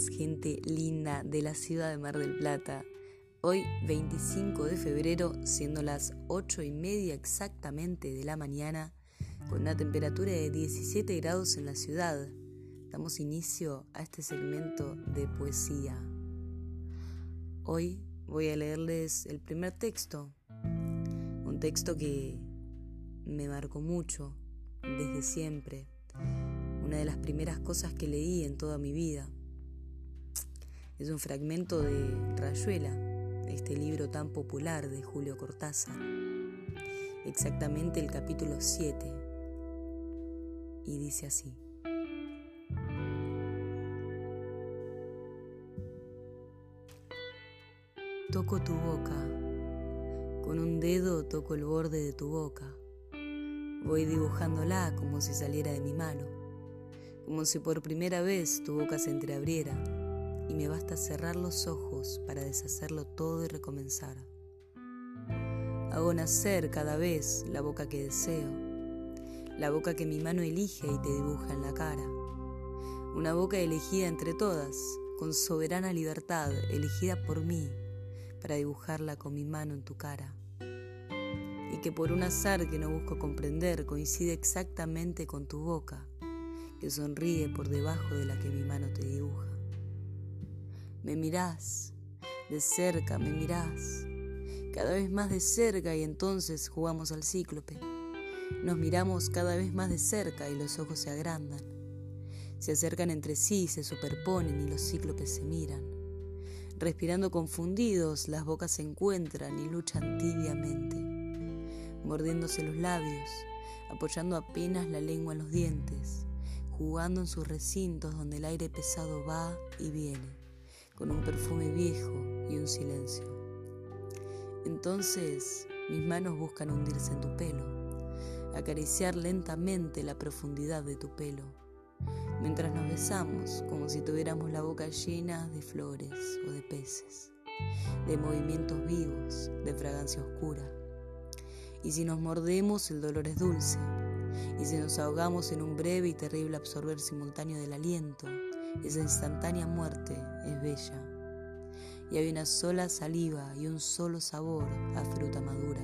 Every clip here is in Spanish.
gente linda de la ciudad de Mar del Plata. Hoy, 25 de febrero, siendo las 8 y media exactamente de la mañana, con una temperatura de 17 grados en la ciudad, damos inicio a este segmento de poesía. Hoy voy a leerles el primer texto, un texto que me marcó mucho desde siempre una de las primeras cosas que leí en toda mi vida. Es un fragmento de Rayuela, este libro tan popular de Julio Cortázar, exactamente el capítulo 7, y dice así. Toco tu boca, con un dedo toco el borde de tu boca, voy dibujándola como si saliera de mi mano. Como si por primera vez tu boca se entreabriera y me basta cerrar los ojos para deshacerlo todo y recomenzar. Hago nacer cada vez la boca que deseo, la boca que mi mano elige y te dibuja en la cara, una boca elegida entre todas, con soberana libertad, elegida por mí, para dibujarla con mi mano en tu cara, y que por un azar que no busco comprender coincide exactamente con tu boca que sonríe por debajo de la que mi mano te dibuja. Me mirás, de cerca me mirás, cada vez más de cerca y entonces jugamos al cíclope. Nos miramos cada vez más de cerca y los ojos se agrandan. Se acercan entre sí, se superponen y los cíclopes se miran. Respirando confundidos, las bocas se encuentran y luchan tibiamente, mordiéndose los labios, apoyando apenas la lengua en los dientes, jugando en sus recintos donde el aire pesado va y viene, con un perfume viejo y un silencio. Entonces mis manos buscan hundirse en tu pelo, acariciar lentamente la profundidad de tu pelo, mientras nos besamos como si tuviéramos la boca llena de flores o de peces, de movimientos vivos, de fragancia oscura. Y si nos mordemos el dolor es dulce, y si nos ahogamos en un breve y terrible absorber simultáneo del aliento, esa instantánea muerte es bella. Y hay una sola saliva y un solo sabor a fruta madura.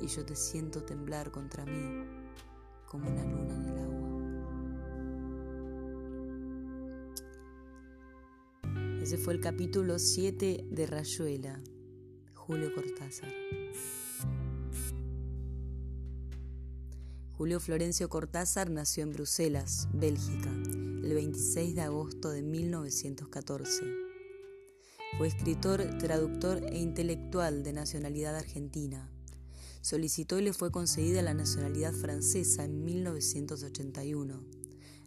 Y yo te siento temblar contra mí como una luna en el agua. Ese fue el capítulo 7 de Rayuela, Julio Cortázar. Julio Florencio Cortázar nació en Bruselas, Bélgica, el 26 de agosto de 1914. Fue escritor, traductor e intelectual de nacionalidad argentina. Solicitó y le fue concedida la nacionalidad francesa en 1981,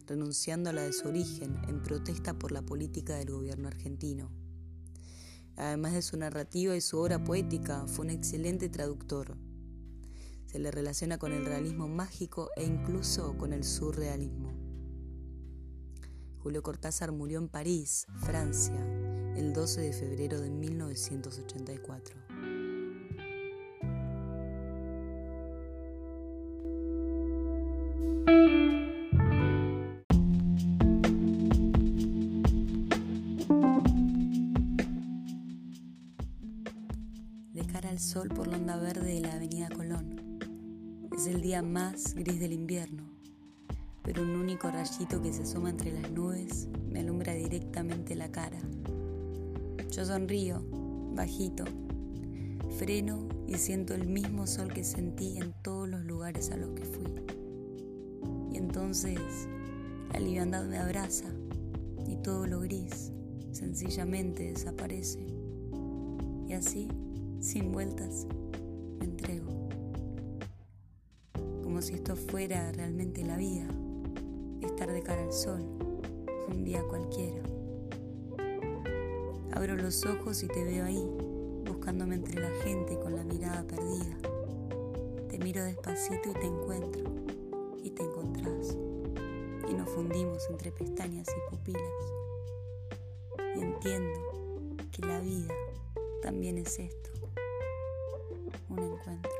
renunciando a la de su origen en protesta por la política del gobierno argentino. Además de su narrativa y su obra poética, fue un excelente traductor se le relaciona con el realismo mágico e incluso con el surrealismo. Julio Cortázar murió en París, Francia, el 12 de febrero de 1984. De cara al sol por la onda verde de la avenida Colón es el día más gris del invierno, pero un único rayito que se asoma entre las nubes me alumbra directamente la cara. Yo sonrío, bajito, freno y siento el mismo sol que sentí en todos los lugares a los que fui. Y entonces la liviandad me abraza y todo lo gris sencillamente desaparece. Y así, sin vueltas, me entrego como si esto fuera realmente la vida, estar de cara al sol, un día cualquiera. Abro los ojos y te veo ahí, buscándome entre la gente con la mirada perdida. Te miro despacito y te encuentro, y te encontrás, y nos fundimos entre pestañas y pupilas. Y entiendo que la vida también es esto, un encuentro.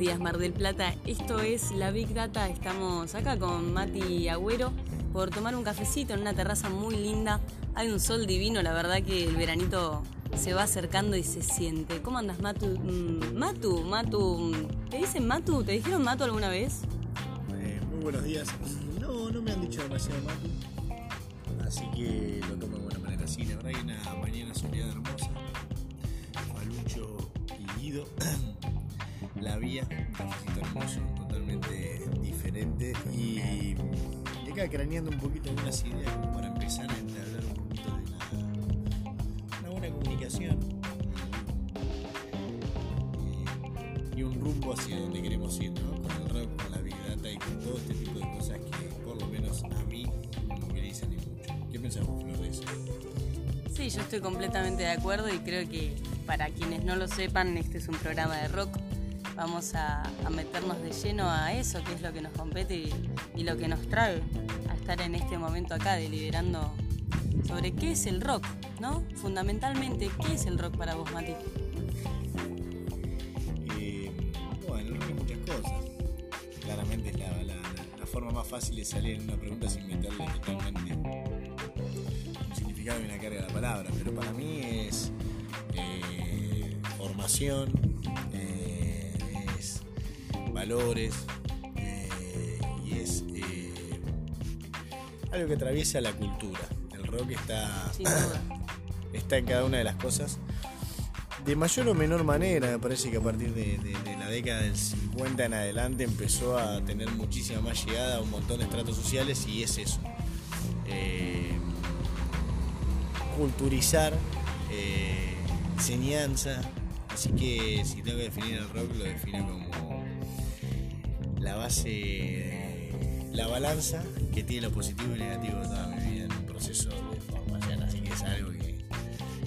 Días Mar del Plata, esto es la Big Data, estamos acá con Mati Agüero por tomar un cafecito en una terraza muy linda, hay un sol divino, la verdad que el veranito se va acercando y se siente. ¿Cómo andas Matu? Mm, Matu, Matu, ¿te dicen Matu? ¿Te dijeron Matu alguna vez? Eh, muy buenos días. No, no me han dicho demasiado Matu, así que lo tomo de buena manera. Sí, la verdad que una mañana soleada hermosa, Malucho y Guido. la vía, un cafecito hermoso, totalmente diferente y, y acá craneando un poquito algunas ideas para empezar a hablar un poquito de una, buena comunicación y, y, un rumbo hacia donde queremos ir, ¿no? Con el rock, con la big y con todo este tipo de cosas que por lo menos a mí me movilizan y mucho. ¿Qué pensamos, Flor, de eso? Sí, yo estoy completamente de acuerdo y creo que para quienes no lo sepan, este es un programa de rock vamos a, meternos de lleno a eso, que es lo que nos compete y, lo que nos trae a estar en este momento acá deliberando sobre qué es el rock, ¿no? Fundamentalmente, ¿qué es el rock para vos, Mati? Bueno, el rock es muchas cosas. Claramente es la, forma más fácil de salir en una pregunta sin meterle totalmente un significado y una carga a la palabra, pero para mí es eh, formación, valores eh, y es eh, algo que atraviesa la cultura. El rock está, está en cada una de las cosas. De mayor o menor manera, me parece que a partir de, la década del 50 en adelante empezó a tener muchísima más llegada a un montón de estratos sociales y es eso. Eh, culturizar, enseñanza. Así que si tengo que definir el rock, lo defino como la base, la balanza que tiene lo positivo y negativo de toda mi vida en un proceso de formación. Así que es algo que,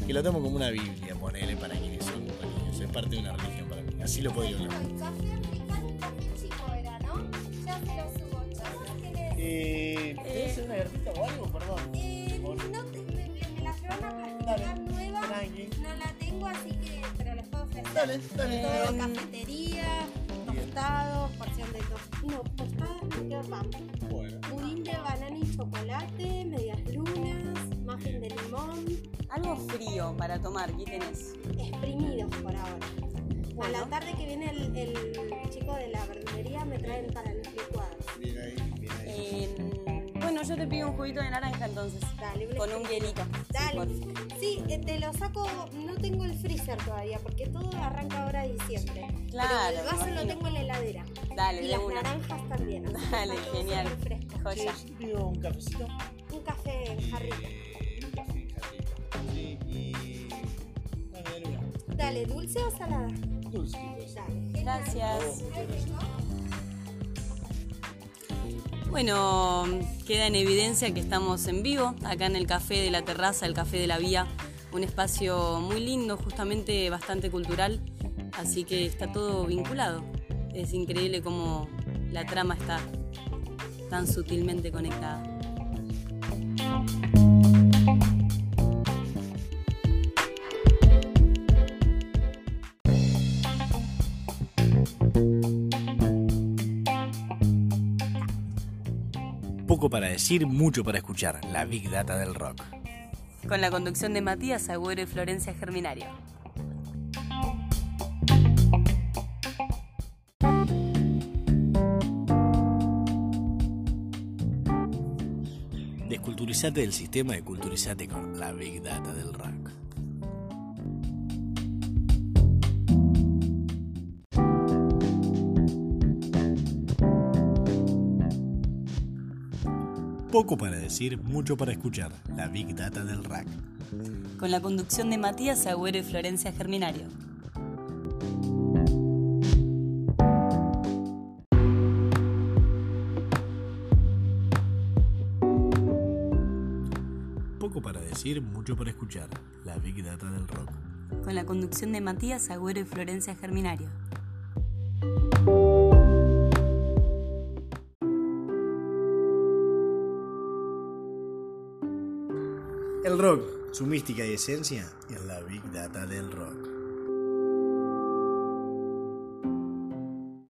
que lo tomo como una Biblia, ponele para quienes son niños. Es parte de una religión para mí. Así lo puedo yo hablar. Eh, ¿Tienes una o algo? Perdón. Eh, no, me, me, la llevan a practicar nueva. No la tengo, así que, pero les puedo ofrecer. Dale, dale, dale. Cafetería tostados, porción de tostadas, no, tostadas no quiero pan. Bueno. Pudín de banana y chocolate, medias lunas, muffin de limón. Algo frío para tomar, ¿qué tenés? Exprimidos por ahora. A la tarde que viene el, el, chico de la verdulería me traen para los licuados. Bien ahí, bien ahí. Eh, bueno, yo te pido un juguito de naranja entonces. Dale, con un hielito. Dale. Sí, eh, te lo saco, no tengo el freezer todavía, porque todo arranca ahora de diciembre. Claro. el vaso lo tengo en la heladera. Dale, y las naranjas también. Dale, genial. Joya. Un cafecito. Un café en jarrito. Eh, un café en jarrito. Sí, y. Dale, dale una. Dale, ¿dulce o salada? Dulce. Dale. Gracias. Bueno, queda en evidencia que estamos en vivo, acá en el Café de la Terraza, el Café de la Vía, un espacio muy lindo, justamente bastante cultural, así que está todo vinculado. Es increíble cómo la trama está tan sutilmente conectada. Poco para decir, mucho para escuchar. La Big Data del Rock. Con la conducción de Matías Agüero y Florencia Germinario. Desculturizate del sistema y culturizate con la Big Data del Rock. Poco para decir, mucho para escuchar. La Big Data del Rack. Con la conducción de Matías Agüero y Florencia Germinario. Decir, mucho para escuchar. La Big Data del Rock. Con la conducción de Matías Agüero y Florencia Germinario. El rock, su mística y esencia, es la Big Data del rock.